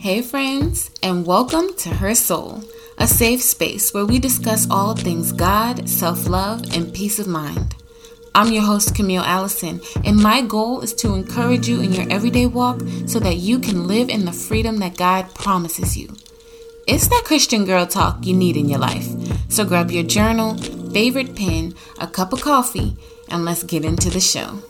Hey, friends, and welcome to Her Soul, a safe space where we discuss all things God, self love, and peace of mind. I'm your host, Camille Allison, and my goal is to encourage you in your everyday walk so that you can live in the freedom that God promises you. It's that Christian girl talk you need in your life. So grab your journal, favorite pen, a cup of coffee, and let's get into the show.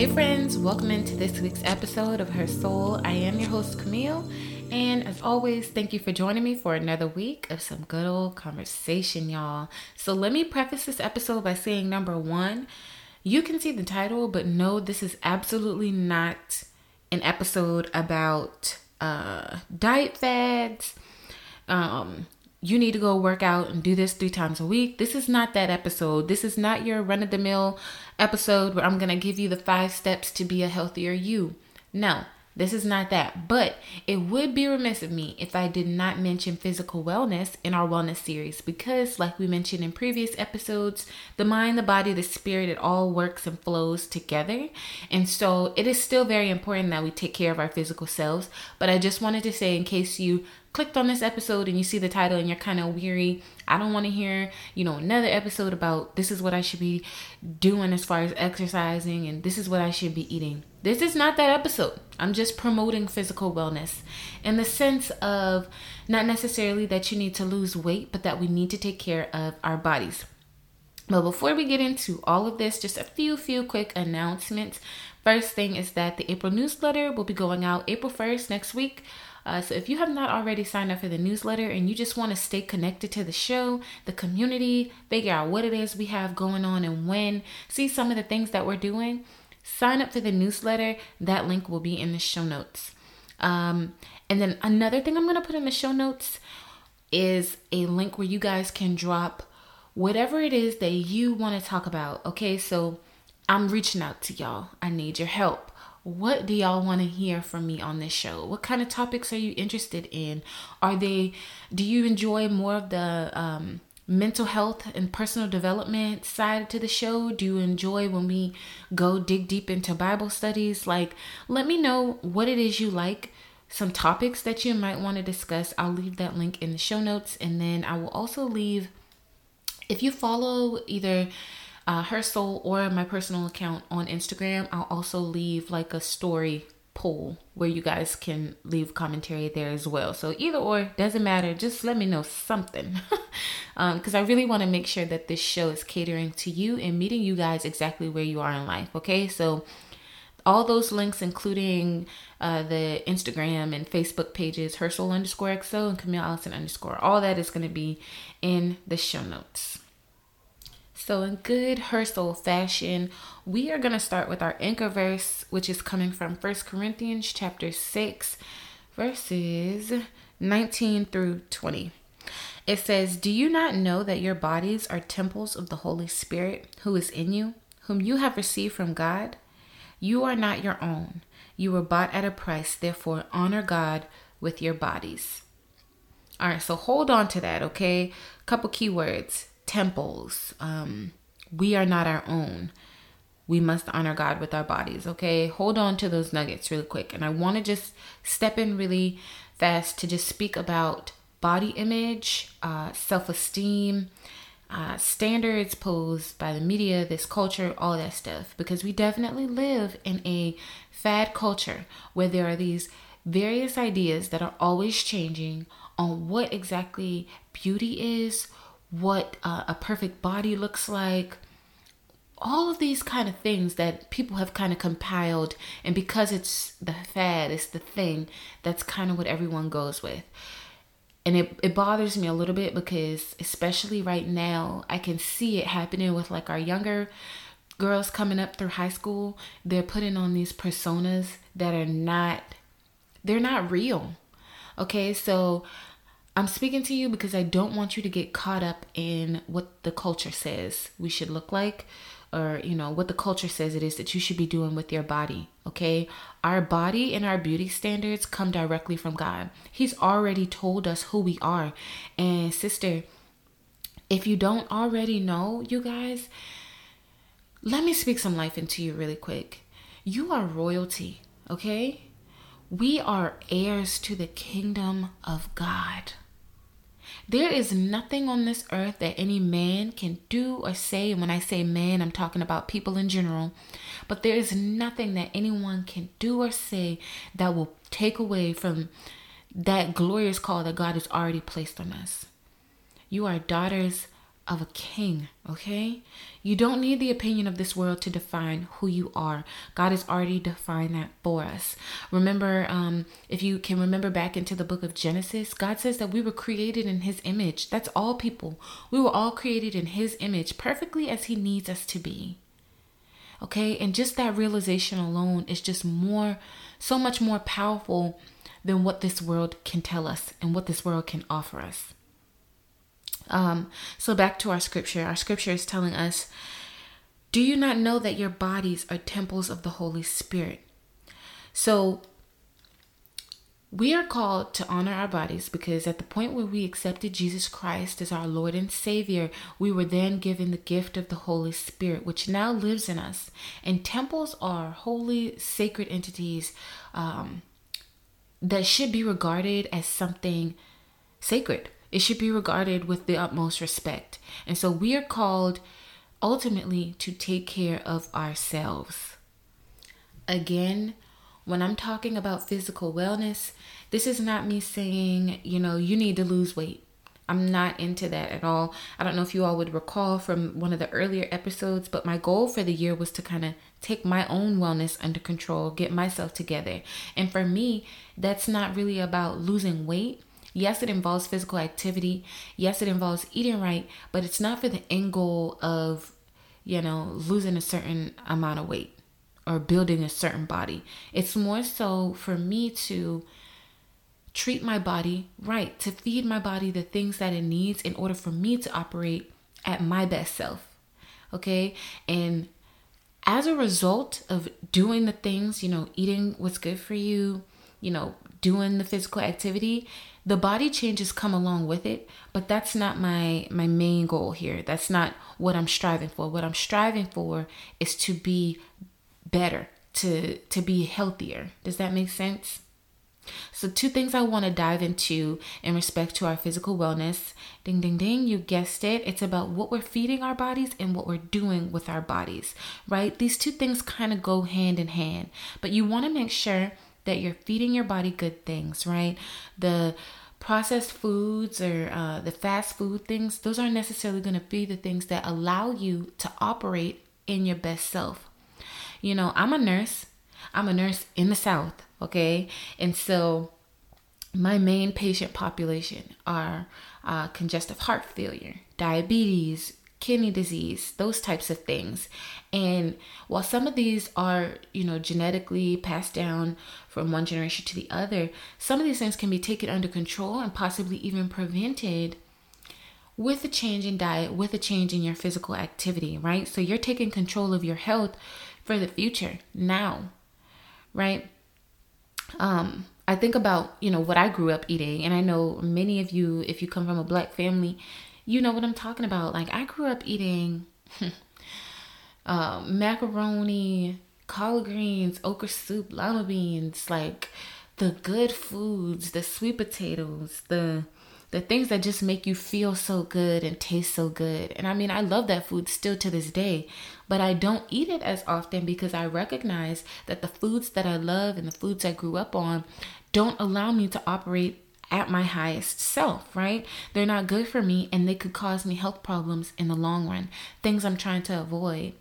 Hey, friends, welcome into this week's episode of Her Soul. I am your host, Camille, and as always, thank you for joining me for another week of some good old conversation, y'all. So, let me preface this episode by saying number one, you can see the title, but no, this is absolutely not an episode about uh, diet fads. Um, you need to go work out and do this three times a week. This is not that episode. This is not your run of the mill episode where I'm going to give you the five steps to be a healthier you. No, this is not that. But it would be remiss of me if I did not mention physical wellness in our wellness series because, like we mentioned in previous episodes, the mind, the body, the spirit, it all works and flows together. And so it is still very important that we take care of our physical selves. But I just wanted to say, in case you clicked on this episode and you see the title and you're kind of weary, I don't want to hear, you know, another episode about this is what I should be doing as far as exercising and this is what I should be eating. This is not that episode. I'm just promoting physical wellness in the sense of not necessarily that you need to lose weight, but that we need to take care of our bodies. But before we get into all of this, just a few, few quick announcements. First thing is that the April newsletter will be going out April 1st next week. Uh, so if you have not already signed up for the newsletter and you just want to stay connected to the show, the community, figure out what it is we have going on and when, see some of the things that we're doing, sign up for the newsletter. That link will be in the show notes. Um, and then another thing I'm going to put in the show notes is a link where you guys can drop whatever it is that you want to talk about. Okay, so I'm reaching out to y'all. I need your help what do y'all want to hear from me on this show? What kind of topics are you interested in? Are they, do you enjoy more of the um, mental health and personal development side to the show? Do you enjoy when we go dig deep into Bible studies? Like, let me know what it is you like, some topics that you might want to discuss. I'll leave that link in the show notes. And then I will also leave, if you follow either uh, her soul or my personal account on Instagram, I'll also leave like a story poll where you guys can leave commentary there as well. So either or doesn't matter. Just let me know something because um, I really want to make sure that this show is catering to you and meeting you guys exactly where you are in life. Okay, so all those links, including uh, the Instagram and Facebook pages, her soul underscore XO and Camille Allison underscore, all that is going to be in the show notes. So, in good her soul fashion, we are going to start with our anchor verse, which is coming from First Corinthians chapter 6, verses 19 through 20. It says, Do you not know that your bodies are temples of the Holy Spirit who is in you, whom you have received from God? You are not your own. You were bought at a price, therefore, honor God with your bodies. All right, so hold on to that, okay? Couple keywords temples. Um, we are not our own. We must honor God with our bodies, okay? Hold on to those nuggets really quick. And I want to just step in really fast to just speak about body image, uh, self esteem, uh, standards posed by the media, this culture, all that stuff. Because we definitely live in a fad culture where there are these various ideas that are always changing on what exactly beauty is, what uh, a perfect body looks like. All of these kind of things that people have kind of compiled and because it's the fad it's the thing that's kind of what everyone goes with. And it, it bothers me a little bit because especially right now i can see it happening with like our younger girls coming up through high school. They're putting on these personas that are not they're not real. Okay so I'm speaking to you because I don't want you to get caught up in what the culture says we should look like or you know what the culture says it is that you should be doing with your body okay our body and our beauty standards come directly from god he's already told us who we are and sister if you don't already know you guys let me speak some life into you really quick You are royalty, okay? We are heirs to the kingdom of God. There is nothing on this earth that any man can do or say. And when I say man, I'm talking about people in general. But there is nothing that anyone can do or say that will take away from that glorious call that God has already placed on us. You are daughters of a king, okay? You don't need the opinion of this world to define who you are. God has already defined that for us. Remember, um, if you can remember back into the book of Genesis, God says that we were created in His image. That's all people. We were all created in His image, perfectly as He needs us to be. Okay? And just that realization alone is just more, so much more powerful than what this world can tell us and what this world can offer us. Um, so back to our scripture. Our scripture is telling us, Do you not know that your bodies are temples of the Holy Spirit? So we are called to honor our bodies because at the point where we accepted Jesus Christ as our Lord and Savior, we were then given the gift of the Holy Spirit, which now lives in us. And temples are holy, sacred entities um, that should be regarded as something sacred. It should be regarded with the utmost respect. And so we are called ultimately to take care of ourselves. Again, when I'm talking about physical wellness, this is not me saying, you know, you need to lose weight. I'm not into that at all. I don't know if you all would recall from one of the earlier episodes, but my goal for the year was to kind of take my own wellness under control, get myself together. And for me, that's not really about losing weight. Yes, it involves physical activity. Yes, it involves eating right, but it's not for the end goal of, you know, losing a certain amount of weight or building a certain body. It's more so for me to treat my body right, to feed my body the things that it needs in order for me to operate at my best self. Okay? And as a result of doing the things, you know, eating what's good for you, you know, doing the physical activity, the body changes come along with it, but that's not my my main goal here. That's not what I'm striving for. What I'm striving for is to be better, to to be healthier. Does that make sense? So, two things I want to dive into in respect to our physical wellness. Ding, ding, ding, you guessed it. It's about what we're feeding our bodies and what we're doing with our bodies, right? These two things kind of go hand in hand, but you want to make sure that you're feeding your body good things, right? The processed foods or uh, the fast food things, those aren't necessarily going to be the things that allow you to operate in your best self. You know, I'm a nurse. I'm a nurse in the South, okay? And so my main patient population are uh, congestive heart failure, diabetes, kidney disease, those types of things. And while some of these are, you know, genetically passed down from one generation to the other, some of these things can be taken under control and possibly even prevented with a change in diet, with a change in your physical activity, right? So you're taking control of your health for the future now, right? Um, I think about, you know, what I grew up eating, and I know many of you, if you come from a black family, you know what I'm talking about. Like I grew up eating uh, macaroni, collard greens, okra soup, lima beans, like the good foods, the sweet potatoes, the the things that just make you feel so good and taste so good. And I mean, I love that food still to this day, but I don't eat it as often because I recognize that the foods that I love and the foods I grew up on don't allow me to operate at my highest self, right? They're not good for me and they could cause me health problems in the long run, things I'm trying to avoid.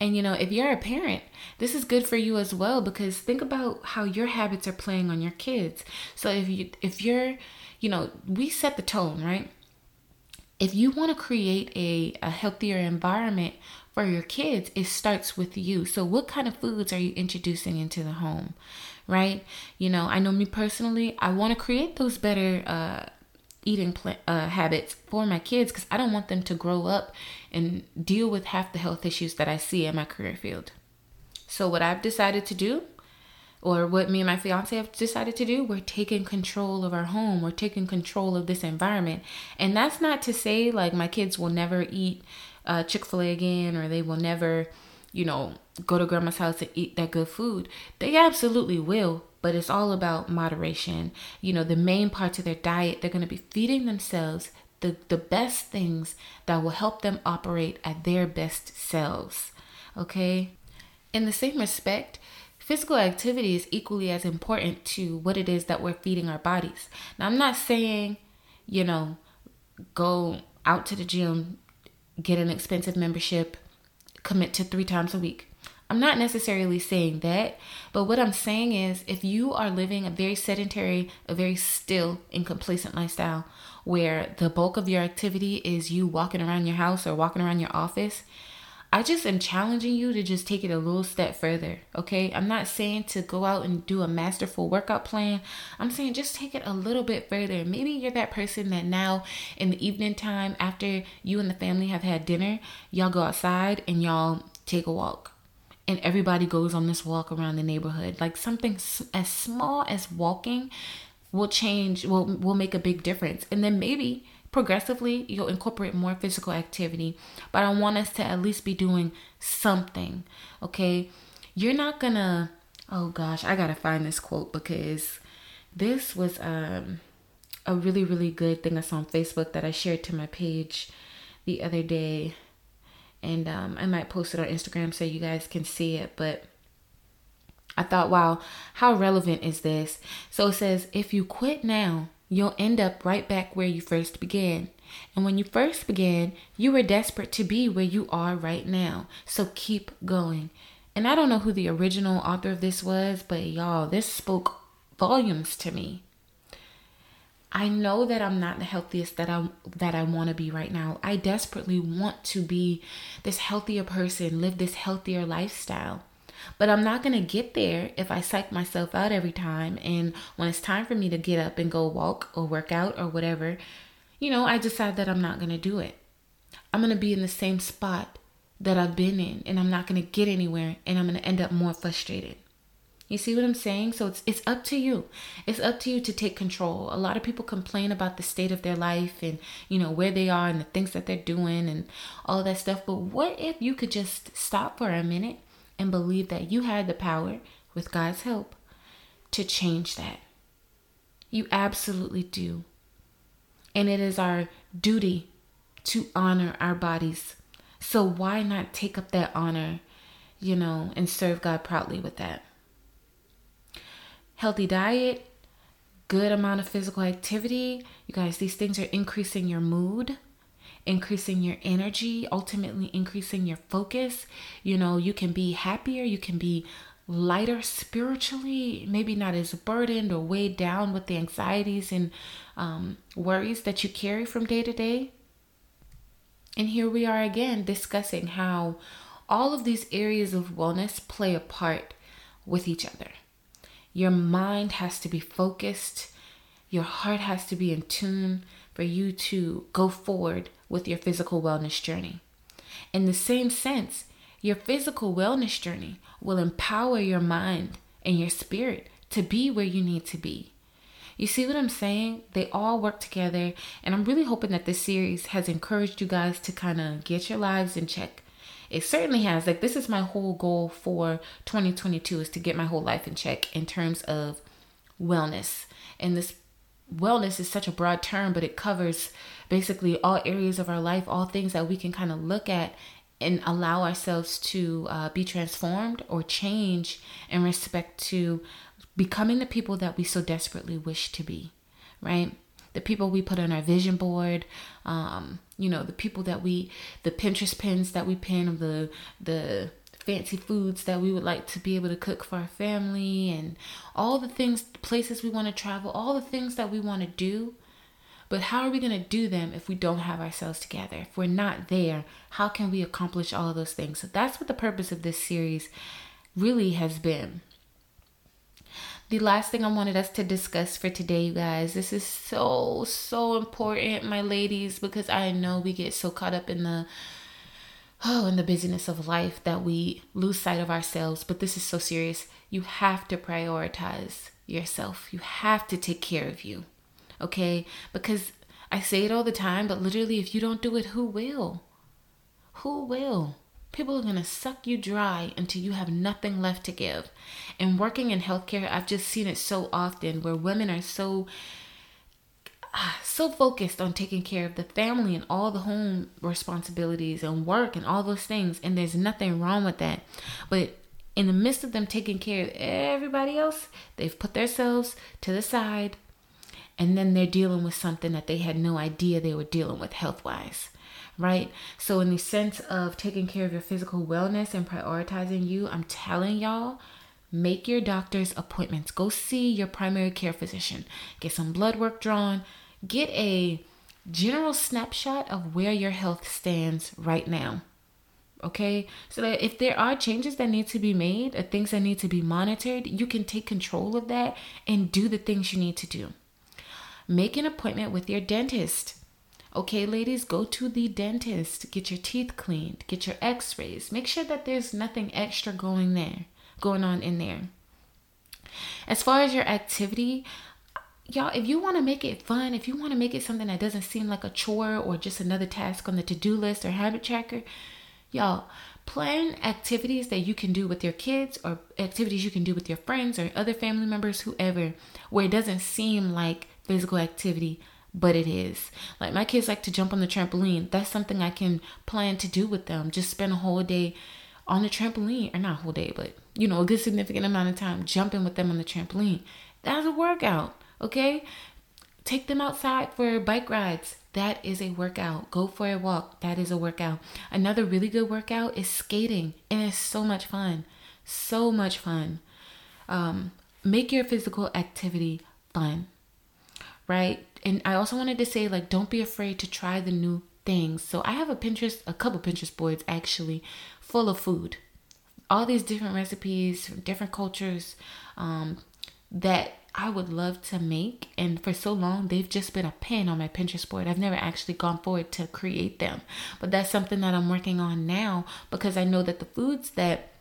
And you know, if you're a parent, this is good for you as well because think about how your habits are playing on your kids. So if you if you're, you know, we set the tone, right? If you want to create a, a healthier environment for your kids, it starts with you. So what kind of foods are you introducing into the home? right? You know, I know me personally, I want to create those better uh, eating pl- uh, habits for my kids because I don't want them to grow up and deal with half the health issues that I see in my career field. So, what I've decided to do, or what me and my fiance have decided to do, we're taking control of our home. We're taking control of this environment. And that's not to say like my kids will never eat uh, Chick fil A again or they will never you know, go to grandma's house and eat that good food. They absolutely will, but it's all about moderation. You know, the main parts of their diet, they're going to be feeding themselves the, the best things that will help them operate at their best selves. Okay? In the same respect, physical activity is equally as important to what it is that we're feeding our bodies. Now, I'm not saying, you know, go out to the gym, get an expensive membership, commit to three times a week. I'm not necessarily saying that, but what I'm saying is if you are living a very sedentary, a very still and complacent lifestyle where the bulk of your activity is you walking around your house or walking around your office, I just am challenging you to just take it a little step further, okay? I'm not saying to go out and do a masterful workout plan. I'm saying just take it a little bit further. Maybe you're that person that now in the evening time after you and the family have had dinner, y'all go outside and y'all take a walk. And everybody goes on this walk around the neighborhood. Like something as small as walking will change, will will make a big difference. And then maybe progressively you'll incorporate more physical activity but i want us to at least be doing something okay you're not gonna oh gosh i gotta find this quote because this was um a really really good thing i saw on facebook that i shared to my page the other day and um, i might post it on instagram so you guys can see it but I thought, wow, how relevant is this? So it says, if you quit now, you'll end up right back where you first began. And when you first began, you were desperate to be where you are right now. So keep going. And I don't know who the original author of this was, but y'all, this spoke volumes to me. I know that I'm not the healthiest that I that I want to be right now. I desperately want to be this healthier person, live this healthier lifestyle. But I'm not going to get there if I psych myself out every time. And when it's time for me to get up and go walk or work out or whatever, you know, I decide that I'm not going to do it. I'm going to be in the same spot that I've been in and I'm not going to get anywhere and I'm going to end up more frustrated. You see what I'm saying? So it's it's up to you. It's up to you to take control. A lot of people complain about the state of their life and you know where they are and the things that they're doing and all that stuff. But what if you could just stop for a minute and believe that you had the power, with God's help, to change that. You absolutely do. And it is our duty to honor our bodies. So why not take up that honor, you know, and serve God proudly with that? Healthy diet, good amount of physical activity. You guys, these things are increasing your mood increasing your energy, ultimately increasing your focus. You know, you can be happier, you can be lighter spiritually, maybe not as burdened or weighed down with the anxieties and um, worries that you carry from day to day. And here we are again discussing how all of these areas of wellness play a part with each other. Your mind has to be focused, your heart has to be in tune for you to go forward with your physical wellness journey. In the same sense, your physical wellness journey will empower your mind and your spirit to be where you need to be. You see what I'm saying? They all work together, and I'm really hoping that this series has encouraged you guys to kind of get your lives in check. It certainly has. Like, this is my whole goal for 2022 is to get my whole life in check in terms of wellness. And this wellness is such a broad term, but it covers basically all areas of our life, all things that we can kind of look at and allow ourselves to uh, be transformed or change in respect to becoming the people that we so desperately wish to be, right? The people we put on our vision board, um, you know, the people that we, the Pinterest pins that we pin the the fancy foods that we would like to be able to cook for our family and all the things, places we want to travel, all the things that we want to do. But how are we going to do them if we don't have ourselves together? If we're not there, how can we accomplish all of those things? So that's what the purpose of this series really has been. The last thing I wanted us to discuss for today, you guys, this is so, so important, my ladies, because I know we get so caught up in the oh, in the busyness of life that we lose sight of ourselves. But this is so serious. You have to prioritize yourself, you have to take care of you, okay? Because I say it all the time, but literally, if you don't do it, who will? Who will? people are going to suck you dry until you have nothing left to give. And working in healthcare, I've just seen it so often where women are so so focused on taking care of the family and all the home responsibilities and work and all those things and there's nothing wrong with that. But in the midst of them taking care of everybody else, they've put themselves to the side and then they're dealing with something that they had no idea they were dealing with health wise right? So, in the sense of taking care of your physical wellness and prioritizing you, I'm telling y'all, make your doctor's appointments. Go see your primary care physician. Get some blood work drawn. Get a general snapshot of where your health stands right now. Okay, so that if there are changes that need to be made or things that need to be monitored, you can take control of that and do the things you need to do. Make an appointment with your dentist. Okay, ladies, go to the dentist, get your teeth cleaned, get your x-rays. Make sure that there's nothing extra going there, going on in there. As far as your activity, y'all, if you want to make it fun, if you want to make it something that doesn't seem like a chore or just another task on the to-do list or habit tracker, y'all, plan activities that you can do with your kids or activities you can do with your friends or other family members, whoever, where it doesn't seem like physical activity but it is. Like my kids like to jump on the trampoline. That's something I can plan to do with them. Just spend a whole day on the trampoline, or not a whole day, but you know, a good significant amount of time jumping with them on the trampoline. That's a workout, okay? Take them outside for bike rides. That is a workout. Go for a walk. That is a workout. Another really good workout is skating, and it's so much fun. So much fun. Um, make your physical activity fun, right? and I also wanted to say like don't be afraid to try the new things. So I have a Pinterest, a couple Pinterest boards actually, full of food, all these different recipes from different cultures um, that I would love to make. And for so long, they've just been a pin on my Pinterest board. I've never actually gone forward to create them, but that's something that I'm working on now because I know that the foods that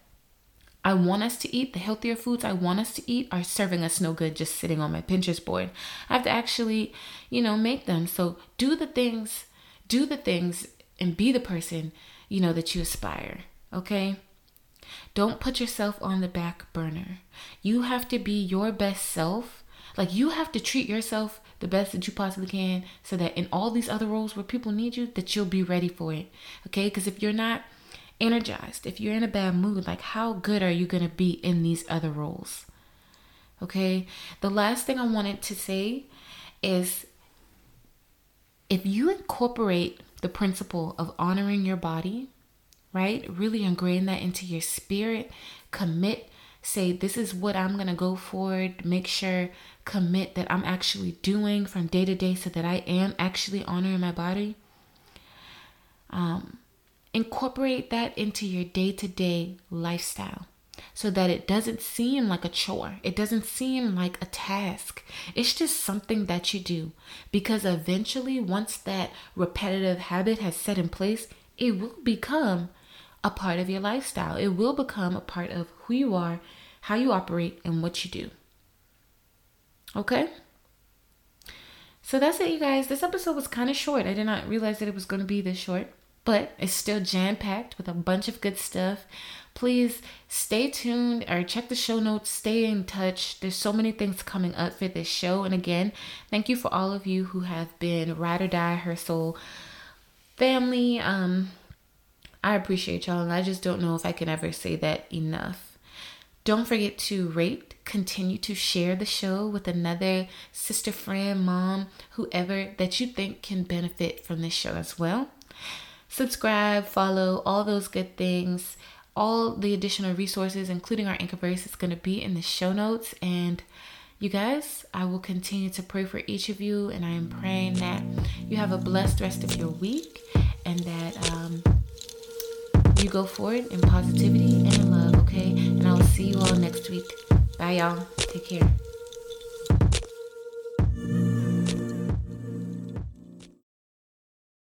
I want us to eat, the healthier foods I want us to eat are serving us no good just sitting on my Pinterest board. I have to actually, you know, make them. So do the things, do the things and be the person, you know, that you aspire. Okay? Don't put yourself on the back burner. You have to be your best self. Like you have to treat yourself the best that you possibly can so that in all these other roles where people need you that you'll be ready for it. Okay? Cuz if you're not energized, if you're in a bad mood, like how good are you going to be in these other roles? Okay. The last thing I wanted to say is if you incorporate the principle of honoring your body, right? Really ingrain that into your spirit, commit, say, this is what I'm going to go forward, make sure, commit that I'm actually doing from day to day so that I am actually honoring my body. Um, Incorporate that into your day to day lifestyle so that it doesn't seem like a chore. It doesn't seem like a task. It's just something that you do because eventually, once that repetitive habit has set in place, it will become a part of your lifestyle. It will become a part of who you are, how you operate, and what you do. Okay? So that's it, you guys. This episode was kind of short. I did not realize that it was going to be this short but it's still jam packed with a bunch of good stuff. Please stay tuned or check the show notes, stay in touch. There's so many things coming up for this show. And again, thank you for all of you who have been ride or die her soul family. Um, I appreciate y'all, and I just don't know if I can ever say that enough. Don't forget to rate, continue to share the show with another sister, friend, mom, whoever that you think can benefit from this show as well subscribe, follow, all those good things. All the additional resources, including our anchor verse, is going to be in the show notes. And you guys, I will continue to pray for each of you, and I am praying that you have a blessed rest of your week and that um, you go forward in positivity and in love, okay? And I will see you all next week. Bye, y'all. Take care.